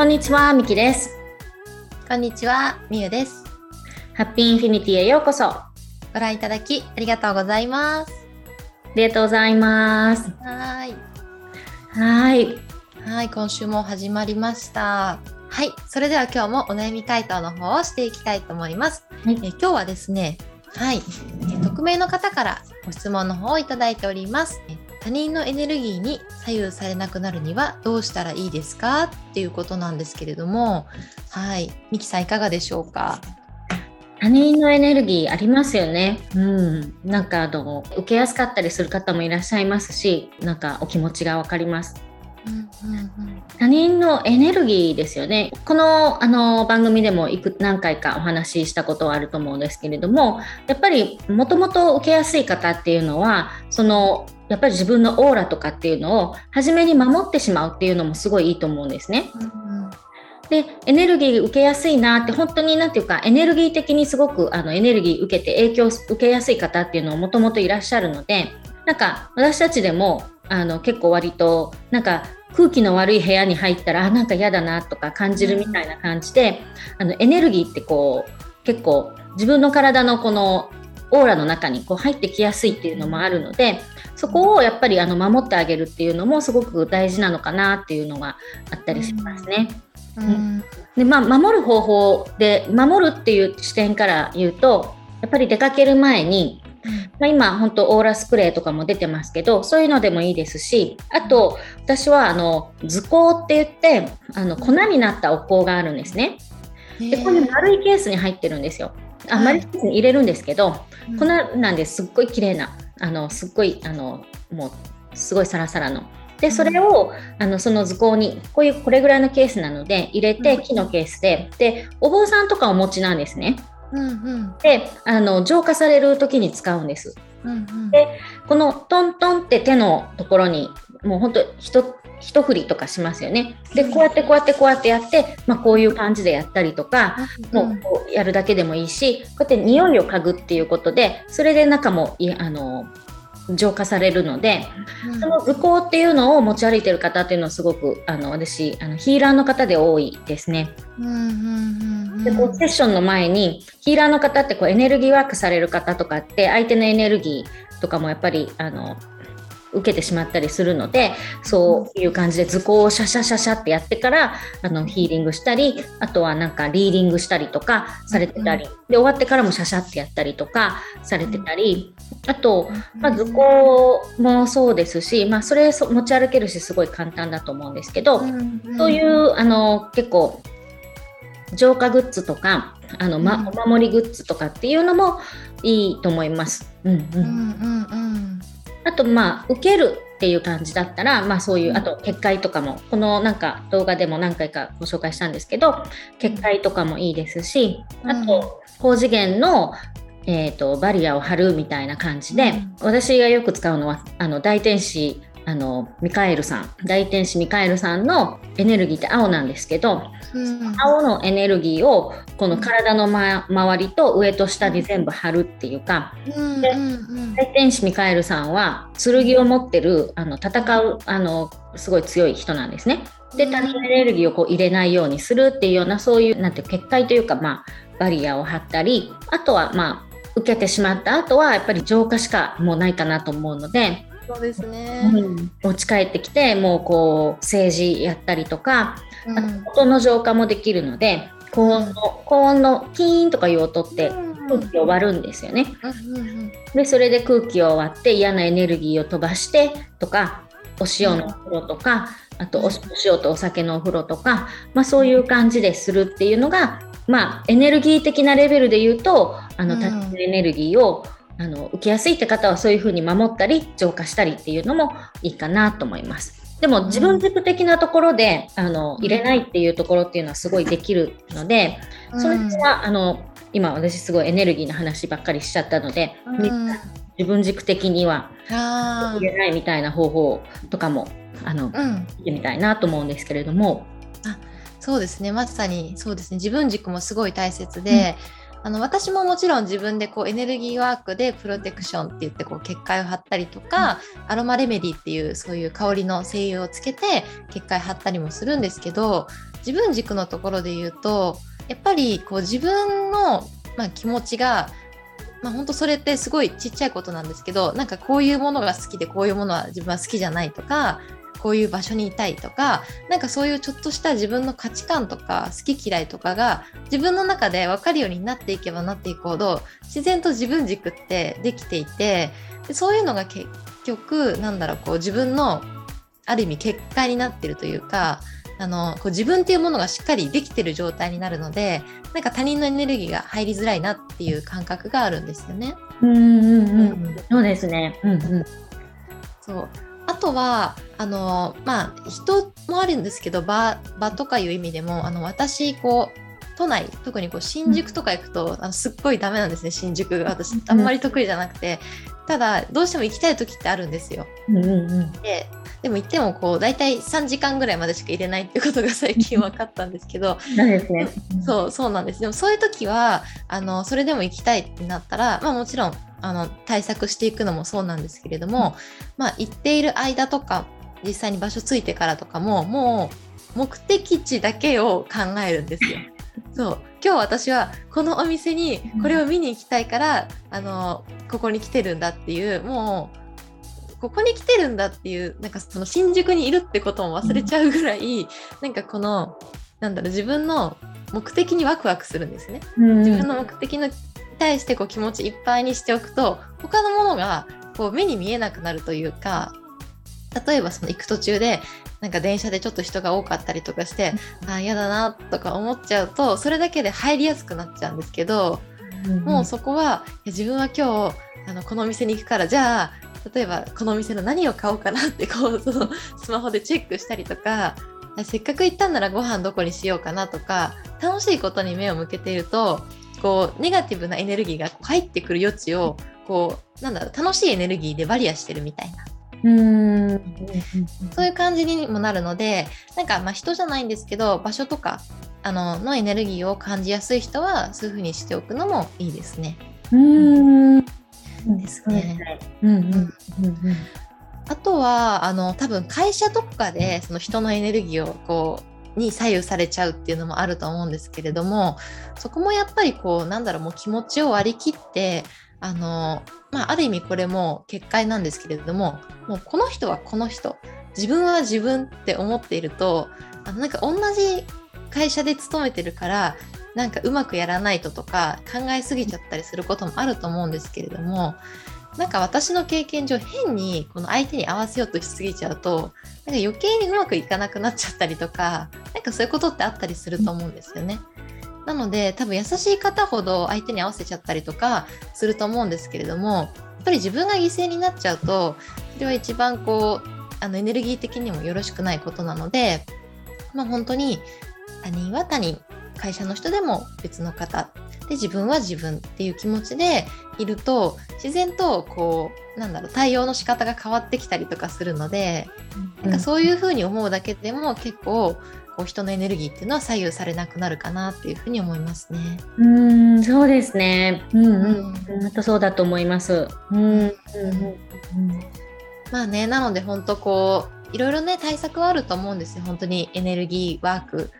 こんにちは、みきです。こんにちは、みゆです。ハッピーインフィニティへようこそ。あご覧いただきありがとうございます。りがとうございます。はーい。はい。はい、今週も始まりました。はい、それでは今日もお悩み回答の方をしていきたいと思います。はいえ今日はですね、はい、え匿名の方からご質問の方をいただいております。他人のエネルギーに左右されなくなるにはどうしたらいいですかっていうことなんですけれども、はい、ミキさんいかがでしょうか？他人のエネルギーありますよね。うん。なんかあの、受けやすかったりする方もいらっしゃいますし、なんかお気持ちがわかります。うんうんうん他人のエネルギーですよね。このあの番組でもいく何回かお話ししたことはあると思うんですけれども、やっぱりもともと受けやすい方っていうのは、そのやっぱり自分のオーラとかっていうのを初めに守ってしまうっていうのもすごいいいと思うんですね。うんで、エネルギー受けやすいなって本当になんていうかエネルギー的にすごくあのエネルギー受けて影響受けやすい方っていうのももともといらっしゃるので、なんか私たちでもあの結構割となんか空気の悪い部屋に入ったらあなんか嫌だなとか感じるみたいな感じで、あのエネルギーってこう結構自分の体のこのオーラの中にこう入ってきやすいっていうのもあるのでそこをやっぱりあの守ってあげるっていうのもすごく大事なのかなっていうのがあったりしますね。うん。でまあ、守る方法で守るっていう視点から言うとやっぱり出かける前に、まあ、今本当オーラスプレーとかも出てますけどそういうのでもいいですしあと私はあの図工って言ってあの粉になったお香があるんですね。でこれ丸いケースに入ってるんですよ。あはい丸いケースに入れるんですけど、うん粉なんですっごい綺麗なあのすっごいあのもうすごいサラサラの。でそれをあのその図工にこういうこれぐらいのケースなので入れてうん木のケースででお坊さんとかお持ちなんですね。うんうんであの浄化される時に使うんです。うんうんでこのトントンって手のところにもうほんと一一振りとかしますよね。でこうやってこうやってこうやってやって、まあ、こういう感じでやったりとかもうこうやるだけでもいいしこうやって匂いを嗅ぐっていうことでそれで中もいあの浄化されるのでその図工っていうのを持ち歩いてる方っていうのはすごくあの私あのヒーラーの方で多いですね。うんうんうんでこうセッションの前にヒーラーの方ってこうエネルギーワークされる方とかって相手のエネルギーとかもやっぱりあの受けてしまったりするのでそういう感じで図工をシャシャシャシャってやってからあのヒーリングしたりあとはなんかリーディングしたりとかされてたり。で終わってからもシャシャってやったりとかされてたり。あと、まあ、図工もそうですし、まあ、それそ持ち歩けるしすごい簡単だと思うんですけど、そういうあの結構浄化グッズとかあの、まうん。お守りグッズとかっていうのもいいと思います。うんうん。うんうんうんあとまあ受けるっていう感じだったら、まあ、そういううん。あと結界とかもこのなんか動画でも何回かご紹介したんですけど結界とかもいいですしあと高次元の、えー、とバリアを張るみたいな感じで、うん。私がよく使うのはあの大天使あのミカエルさん。大天使ミカエルさんのエネルギーって青なんですけどうん。青のエネルギーをこの体の、ま、周りと上と下に全部貼るっていうかうん大天使ミカエルさんは剣を持ってるあの戦うあのすごい強い人なんですね。で他人のエネルギーをこう入れないようにするっていうようなそういうなんて結界というか、まあ、バリアを張ったりあとはまあ受けてしまった後はやっぱり浄化しかもうないかなと思うので、そうですね。持ち帰ってきてもうこう政治やったりとかうん。あと音の浄化もできるので高音の高音のキーンとかいう音って空気を割るんですよね。でそれで空気を割って嫌なエネルギーを飛ばしてとかお塩のお風呂とか、あとおお塩とお酒のお風呂とか、まあ、そういう感じでするっていうのが、まあ、エネルギー的なレベルで言うとあのうんタッチエネルギーをあの受けやすいって方はそういうふうに守ったり浄化したりっていうのもいいかなと思います。でも自分軸的なところであの入れないっていうところっていうのはすごいできるので、うん。それはあの今私すごいエネルギーの話ばっかりしちゃったので、うん。自分軸的にはあ入れないみたいな方法とかもあの見てみたいなと思うんですけれども、そうですね。まさにそうですね。自分軸もすごい大切で、あの私ももちろん自分でこうエネルギーワークでプロテクションって言ってこう結界を貼ったりとか、うん、アロマレメディっていうそういう香りの精油をつけて結界貼ったりもするんですけど自分軸のところで言うとやっぱりこう自分の、まあ、気持ちがまあ、本当それってすごいちっちゃいことなんですけどなんかこういうものが好きでこういうものは自分は好きじゃないとかこういう場所にいたいとかなんかそういうちょっとした自分の価値観とか好き嫌いとかが自分の中で分かるようになっていけばなっていくほど自然と自分軸ってできていてでそういうのが結局なんだろうこう自分のある意味結果になってるというかあのこう自分っていうものがしっかりできてる状態になるのでなんか他人のエネルギーが入りづらいなっていう感覚があるんですよね。うんうんうん、そうですね。うんうん、そうあとはあのまあ人もあるんですけど場場とかいう意味でもあの私こう都内特にこう新宿とか行くと、あのすっごいダメなんですね新宿が。私あんまり得意じゃなくて。ただどうしても行きたい時ってあるんですよ。うんうんうん、ででも行ってもこう大体3時間ぐらいまでしか入れないっていうことが最近分かったんですけど。ね、そうそうなんです。でもそういう時はあのそれでも行きたいってなったら、まあ、もちろんあの対策していくのもそうなんですけれども、まあ、行っている間とか実際に場所ついてからとかももう目的地だけを考えるんですよ。そう。今日私はこのお店にこれを見に行きたいから、うん、あのここに来てるんだっていうもうここに来てるんだっていうなんかその新宿にいるってことも忘れちゃうぐらい、うん、なんかこのなんだろう自分の目的にワクワクするんですね。うん、自分の目的の対してこう気持ちいっぱいにしておくと他のものがこう目に見えなくなるというか例えばその行く途中でなんか電車でちょっと人が多かったりとかしてああ嫌だなとか思っちゃうとそれだけで入りやすくなっちゃうんですけど、うん、もうそこは自分は今日あのこのお店に行くからじゃあ例えばこのお店の何を買おうかなってこうそのスマホでチェックしたりとかせっかく行ったんならご飯どこにしようかなとか楽しいことに目を向けているとこうネガティブなエネルギーが入ってくる余地をこうなんだろう楽しいエネルギーでバリアしてるみたいな。うんそういう感じにもなるのでなんかまあ人じゃないんですけど場所とかあののエネルギーを感じやすい人はそういうふうにしておくのもいいですね。うんですね。あとはあの多分会社とかでその人のエネルギーをこうに左右されちゃうっていうのもあると思うんですけれどもそこもやっぱりこうなんだろうもう気持ちを割り切ってあの、まあ、ある意味これも結界なんですけれどももうこの人はこの人自分は自分って思っているとあのなんか同じ会社で勤めてるからなんかうまくやらないととか考えすぎちゃったりすることもあると思うんですけれどもなんか私の経験上変にこの相手に合わせようとしすぎちゃうとなんか余計にうまくいかなくなっちゃったりとかなんかそういうことってあったりすると思うんですよね。なので多分優しい方ほど相手に合わせちゃったりとかすると思うんですけれどもやっぱり自分が犠牲になっちゃうとそれは一番こうあのエネルギー的にもよろしくないことなので、まあ、本当に他人は他人会社の人でも別の方で自分は自分っていう気持ちでいると自然とこうなんだろう対応の仕方が変わってきたりとかするので、うん、なんかそういうふうに思うだけでも結構こう人のエネルギーっていうのは左右されなくなるかなっていうふうに思いますね。うんそうですね。うんうん。本当そうだと思います。うん。うん、まあねなので本当こういろいろね対策はあると思うんですよ。本当にエネルギーワーク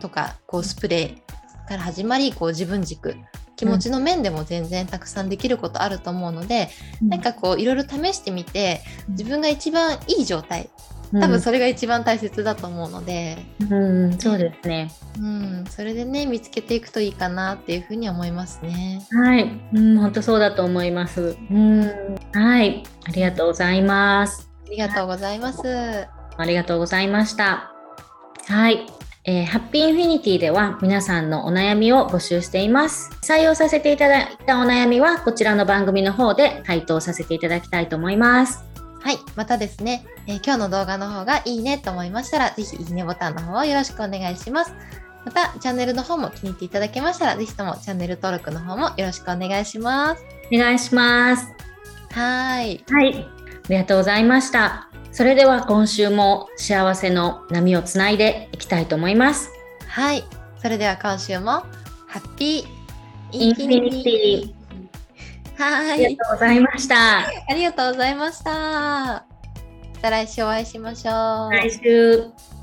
とかこうスプレーから始まりこう自分軸。気持ちの面でも全然たくさんできることあると思うので、うん、なんかこういろいろ試してみて自分が一番いい状態。多分それが一番大切だと思うので、うん、うん、そうですね、うん、それでね見つけていくといいかなっていうふうに思いますね。はい、うん、本当そうだと思います。うん。はい。ありがとうございます。ありがとうございます、ありがとうございました。はいえー、ハッピーインフィニティでは皆さんのお悩みを募集しています。採用させていただいたお悩みはこちらの番組の方で回答させていただきたいと思います。はい。またですね、えー、今日の動画の方がいいねと思いましたら、ぜひいいねボタンの方をよろしくお願いします。また、チャンネルの方も気に入っていただけましたら、ぜひともチャンネル登録の方もよろしくお願いします。お願いします。はい。はい。ありがとうございました。それでは今週も幸せの波をつないでいきたいと思います。はい。それでは今週もハッピーインフィニティ。はい。ありがとうございました。ありがとうございました。また来週お会いしましょう。来週。